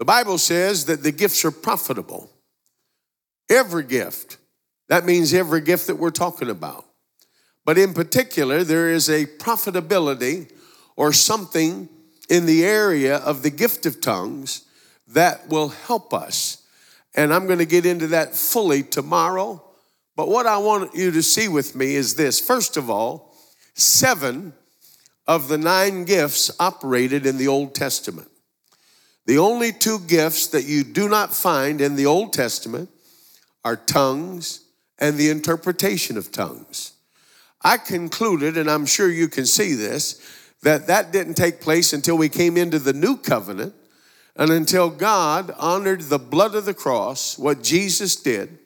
the Bible says that the gifts are profitable. Every gift. That means every gift that we're talking about. But in particular, there is a profitability or something in the area of the gift of tongues that will help us. And I'm going to get into that fully tomorrow. But what I want you to see with me is this. First of all, seven of the nine gifts operated in the Old Testament. The only two gifts that you do not find in the Old Testament are tongues and the interpretation of tongues. I concluded, and I'm sure you can see this, that that didn't take place until we came into the new covenant and until God honored the blood of the cross, what Jesus did,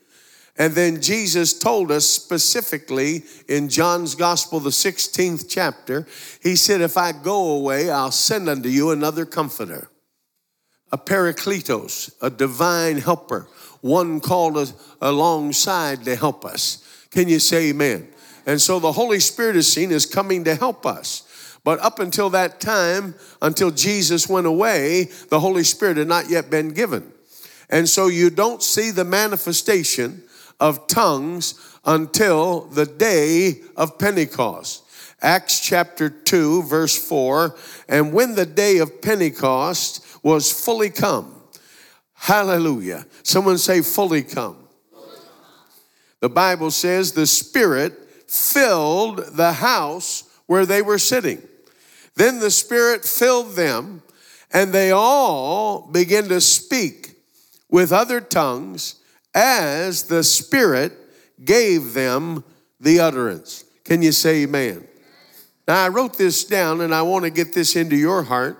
and then Jesus told us specifically in John's Gospel, the 16th chapter, He said, If I go away, I'll send unto you another comforter, a parakletos, a divine helper, one called us alongside to help us. Can you say amen? And so the Holy Spirit is seen as coming to help us. But up until that time, until Jesus went away, the Holy Spirit had not yet been given. And so you don't see the manifestation of tongues until the day of Pentecost. Acts chapter 2, verse 4 And when the day of Pentecost was fully come, hallelujah. Someone say, fully come. The Bible says the Spirit filled the house where they were sitting. Then the Spirit filled them, and they all began to speak with other tongues as the Spirit gave them the utterance. Can you say amen? Now, I wrote this down and I want to get this into your heart.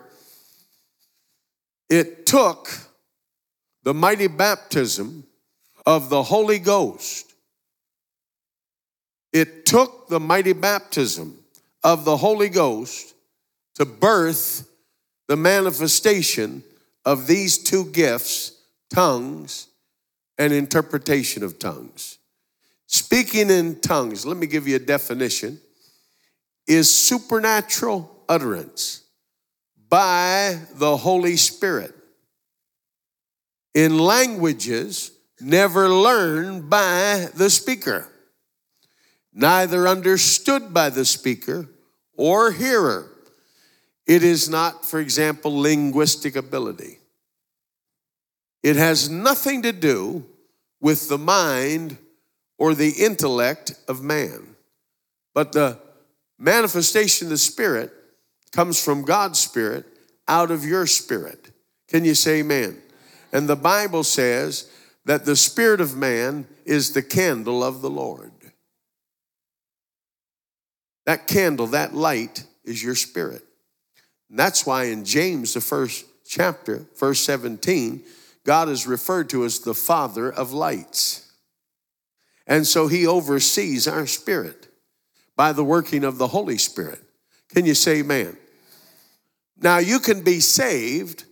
It took the mighty baptism of the Holy Ghost. It took the mighty baptism of the Holy Ghost to birth the manifestation of these two gifts tongues and interpretation of tongues. Speaking in tongues, let me give you a definition, is supernatural utterance by the Holy Spirit in languages never learned by the speaker, neither understood by the speaker or hearer. It is not, for example, linguistic ability. It has nothing to do with the mind or the intellect of man. But the manifestation of the Spirit comes from God's Spirit out of your spirit. Can you say amen? And the Bible says that the spirit of man is the candle of the Lord. That candle, that light, is your spirit. And that's why in James, the first chapter, verse 17, God is referred to as the Father of lights. And so he oversees our spirit by the working of the Holy Spirit. Can you say amen? Now, you can be saved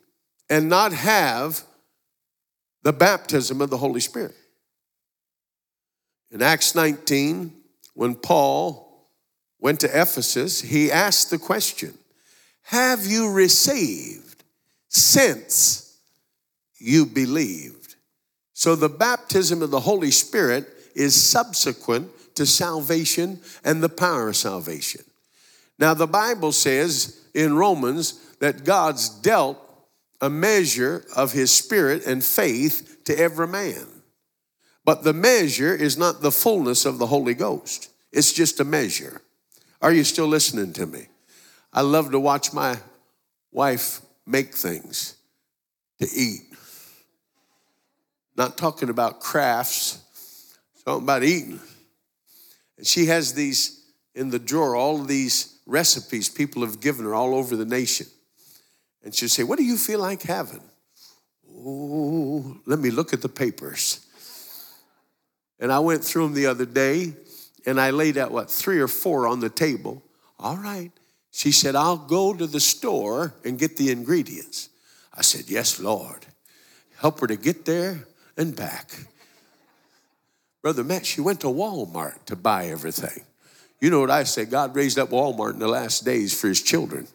and not have the baptism of the Holy Spirit. In Acts 19, when Paul went to Ephesus, he asked the question Have you received since you believed. So the baptism of the Holy Spirit is subsequent to salvation and the power of salvation. Now, the Bible says in Romans that God's dealt a measure of his spirit and faith to every man. But the measure is not the fullness of the Holy Ghost, it's just a measure. Are you still listening to me? I love to watch my wife make things to eat. Not talking about crafts, talking about eating. And she has these in the drawer, all these recipes people have given her all over the nation. And she'll say, What do you feel like having? Oh, let me look at the papers. And I went through them the other day and I laid out what, three or four on the table. All right. She said, I'll go to the store and get the ingredients. I said, Yes, Lord. Help her to get there and back. Brother Matt, she went to Walmart to buy everything. You know what I say? God raised up Walmart in the last days for his children.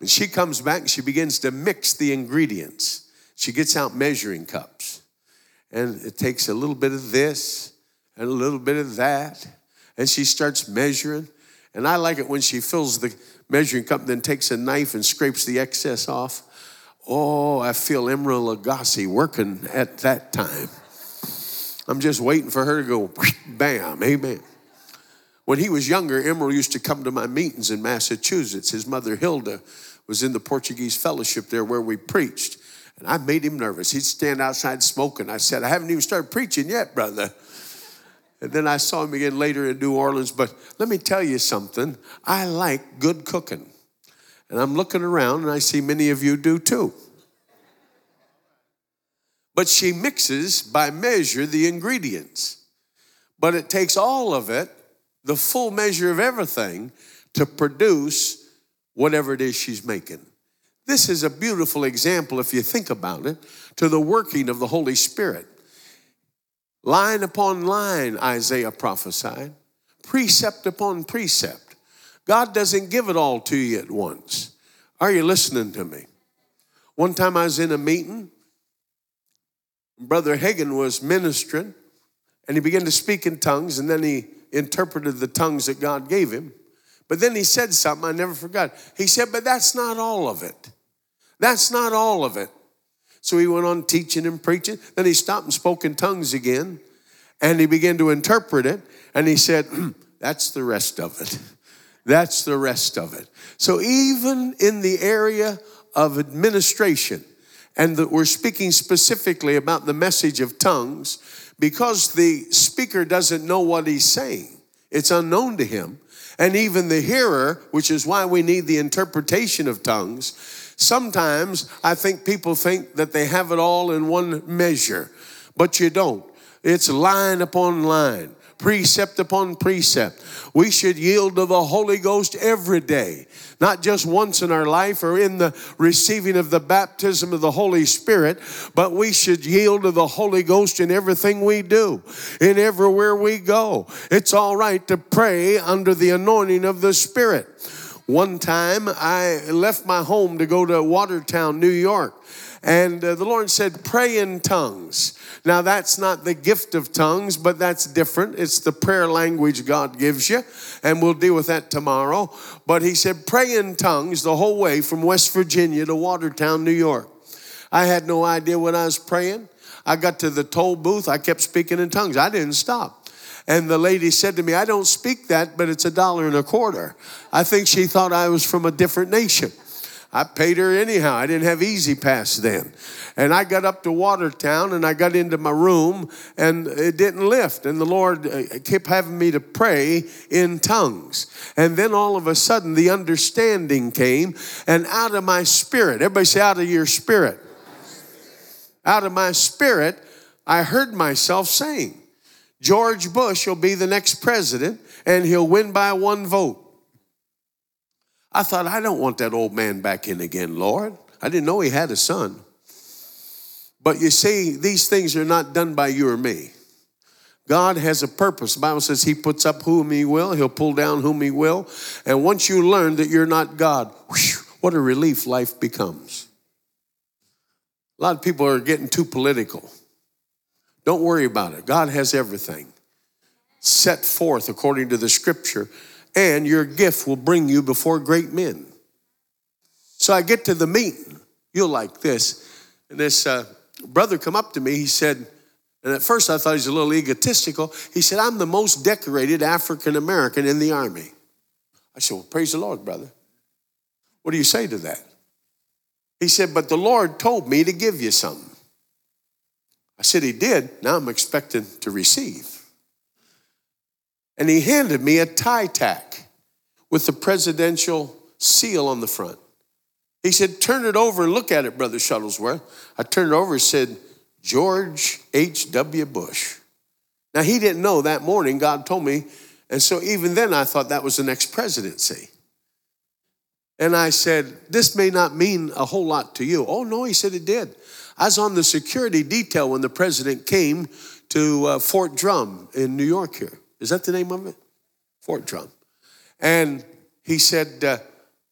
And she comes back and she begins to mix the ingredients. She gets out measuring cups. And it takes a little bit of this and a little bit of that. And she starts measuring. And I like it when she fills the measuring cup, then takes a knife and scrapes the excess off. Oh, I feel Emeril Lagasse working at that time. I'm just waiting for her to go bam, amen. When he was younger, Emeril used to come to my meetings in Massachusetts. His mother, Hilda, was in the Portuguese fellowship there where we preached. And I made him nervous. He'd stand outside smoking. I said, I haven't even started preaching yet, brother. And then I saw him again later in New Orleans. But let me tell you something I like good cooking. And I'm looking around and I see many of you do too. But she mixes by measure the ingredients. But it takes all of it, the full measure of everything, to produce whatever it is she's making. This is a beautiful example, if you think about it, to the working of the Holy Spirit. Line upon line, Isaiah prophesied, precept upon precept. God doesn't give it all to you at once. Are you listening to me? One time I was in a meeting, Brother Hagin was ministering, and he began to speak in tongues, and then he interpreted the tongues that God gave him. But then he said something I never forgot. He said, But that's not all of it. That's not all of it. So he went on teaching and preaching. Then he stopped and spoke in tongues again, and he began to interpret it. And he said, That's the rest of it. That's the rest of it. So even in the area of administration, and that we're speaking specifically about the message of tongues, because the speaker doesn't know what he's saying, it's unknown to him. And even the hearer, which is why we need the interpretation of tongues, sometimes I think people think that they have it all in one measure, but you don't. It's line upon line precept upon precept. We should yield to the Holy Ghost every day, not just once in our life or in the receiving of the baptism of the Holy Spirit, but we should yield to the Holy Ghost in everything we do, in everywhere we go. It's all right to pray under the anointing of the Spirit. One time I left my home to go to Watertown, New York. And uh, the Lord said, Pray in tongues. Now, that's not the gift of tongues, but that's different. It's the prayer language God gives you, and we'll deal with that tomorrow. But He said, Pray in tongues the whole way from West Virginia to Watertown, New York. I had no idea what I was praying. I got to the toll booth, I kept speaking in tongues. I didn't stop. And the lady said to me, I don't speak that, but it's a dollar and a quarter. I think she thought I was from a different nation. I paid her anyhow. I didn't have E-ZPass then. And I got up to Watertown and I got into my room and it didn't lift. And the Lord uh, kept having me to pray in tongues. And then all of a sudden the understanding came and out of my spirit, everybody say, out of your spirit. Out of my spirit, I heard myself saying, George Bush will be the next president and he'll win by one vote. I thought, I don't want that old man back in again, Lord. I didn't know he had a son. But you see, these things are not done by you or me. God has a purpose. The Bible says he puts up whom he will, he'll pull down whom he will. And once you learn that you're not God, whew, what a relief life becomes. A lot of people are getting too political. Don't worry about it. God has everything set forth according to the scripture and your gift will bring you before great men. So I get to the meeting. You'll like this. And this uh, brother come up to me. He said, and at first I thought he was a little egotistical. He said, I'm the most decorated African American in the army. I said, Well, praise the Lord, brother. What do you say to that? He said, But the Lord told me to give you something. I said, He did. Now I'm expecting to receive and he handed me a tie tack with the presidential seal on the front. He said, Turn it over and look at it, Brother Shuttlesworth. I turned it over and said, George H.W. Bush. Now, he didn't know that morning, God told me. And so even then, I thought that was the next presidency. And I said, This may not mean a whole lot to you. Oh, no, he said it did. I was on the security detail when the president came to uh, Fort Drum in New York here. Is that the name of it? Fort Drum. And he said, uh,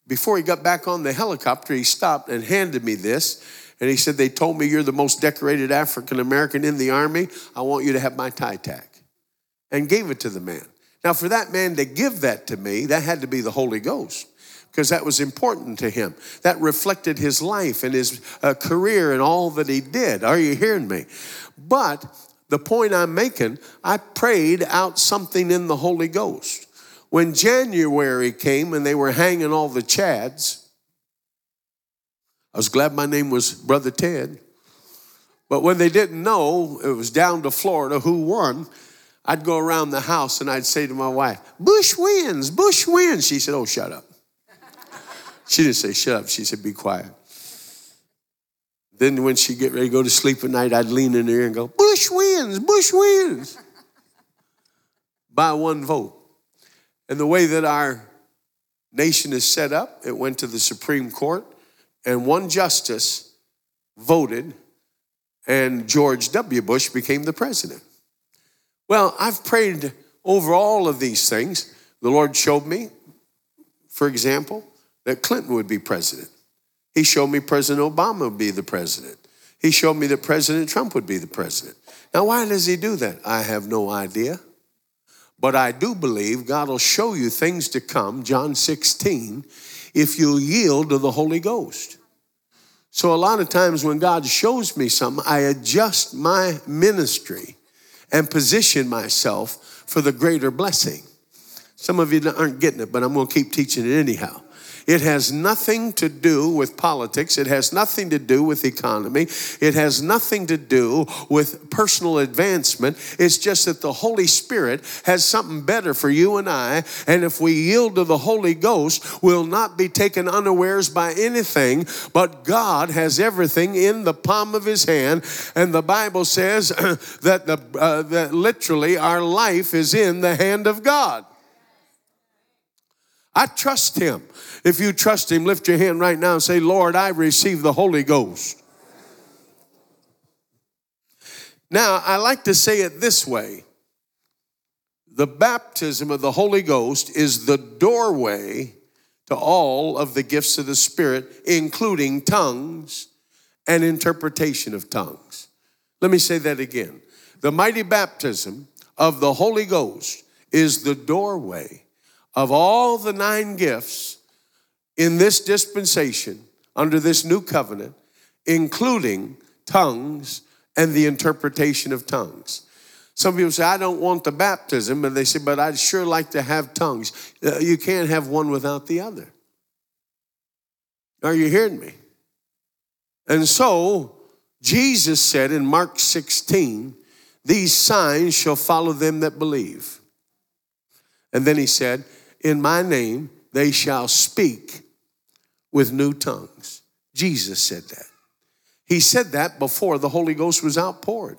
before he got back on the helicopter, he stopped and handed me this. And he said, They told me you're the most decorated African American in the army. I want you to have my tie tag. And gave it to the man. Now, for that man to give that to me, that had to be the Holy Ghost because that was important to him. That reflected his life and his uh, career and all that he did. Are you hearing me? But the point I'm making, I prayed out something in the Holy Ghost. When January came and they were hanging all the Chads, I was glad my name was Brother Ted. But when they didn't know it was down to Florida who won, I'd go around the house and I'd say to my wife, Bush wins, Bush wins. She said, Oh, shut up. She didn't say shut up, she said, Be quiet. Then when she'd get ready to go to sleep at night, I'd lean in her ear and go, Bush wins, Bush wins. By one vote. And the way that our nation is set up, it went to the Supreme Court, and one justice voted, and George W. Bush became the president. Well, I've prayed over all of these things. The Lord showed me, for example, that Clinton would be president. He showed me President Obama would be the president. He showed me that President Trump would be the president. Now, why does he do that? I have no idea. But I do believe God will show you things to come, John 16, if you'll yield to the Holy Ghost. So, a lot of times when God shows me something, I adjust my ministry and position myself for the greater blessing. Some of you aren't getting it, but I'm going to keep teaching it anyhow. It has nothing to do with politics. It has nothing to do with economy. It has nothing to do with personal advancement. It's just that the Holy Spirit has something better for you and I. And if we yield to the Holy Ghost, we'll not be taken unawares by anything, but God has everything in the palm of his hand. And the Bible says that, the, uh, that literally our life is in the hand of God. I trust him. If you trust him, lift your hand right now and say, Lord, I receive the Holy Ghost. Now, I like to say it this way the baptism of the Holy Ghost is the doorway to all of the gifts of the Spirit, including tongues and interpretation of tongues. Let me say that again. The mighty baptism of the Holy Ghost is the doorway of all the nine gifts in this dispensation under this new covenant, including tongues and the interpretation of tongues. Some people say, I don't want the baptism, and they say, but I'd sure like to have tongues. Uh, you can't have one without the other. Are you hearing me? And so, Jesus said in Mark 16, These signs shall follow them that believe. And then he said, in my name they shall speak with new tongues. Jesus said that. He said that before the Holy Ghost was outpoured,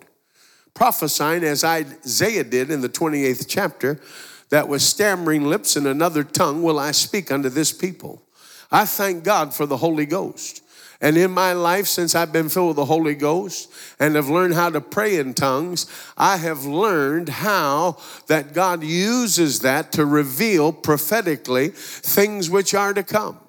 prophesying as Isaiah did in the 28th chapter that with stammering lips and another tongue will I speak unto this people. I thank God for the Holy Ghost. And in my life, since I've been filled with the Holy Ghost and have learned how to pray in tongues, I have learned how that God uses that to reveal prophetically things which are to come.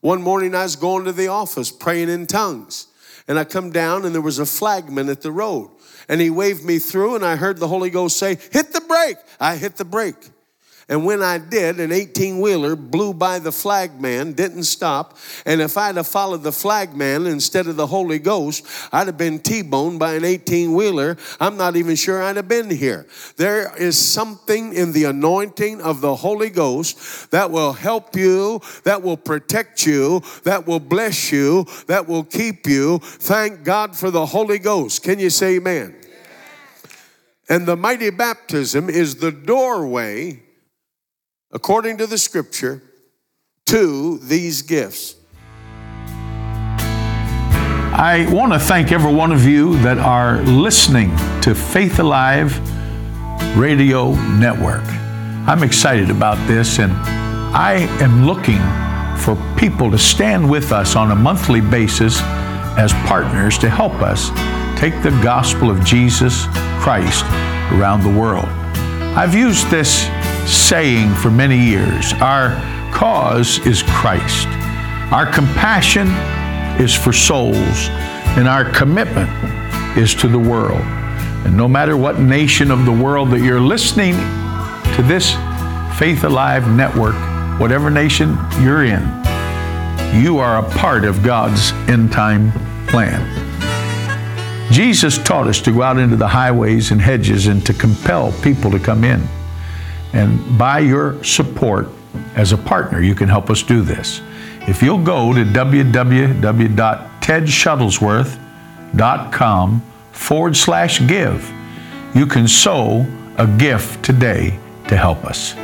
One morning I was going to the office praying in tongues, and I come down and there was a flagman at the road. And he waved me through, and I heard the Holy Ghost say, Hit the brake. I hit the brake. And when I did, an 18 wheeler blew by the flagman, didn't stop. And if I'd have followed the flagman instead of the Holy Ghost, I'd have been T boned by an 18 wheeler. I'm not even sure I'd have been here. There is something in the anointing of the Holy Ghost that will help you, that will protect you, that will bless you, that will keep you. Thank God for the Holy Ghost. Can you say amen? And the mighty baptism is the doorway according to the scripture, to these gifts. I want to thank every one of you that are listening to Faith Alive Radio Network. I'm excited about this, and I am looking for people to stand with us on a monthly basis as partners to help us take the gospel of Jesus Christ around the world. I've used this saying for many years our cause is Christ, our compassion is for souls, and our commitment is to the world. And no matter what nation of the world that you're listening to this Faith Alive network, whatever nation you're in, you are a part of God's end time plan. Jesus taught us to go out into the highways and hedges and to compel people to come in. And by your support as a partner, you can help us do this. If you'll go to www.tedshuttlesworth.com forward slash give, you can sow a gift today to help us.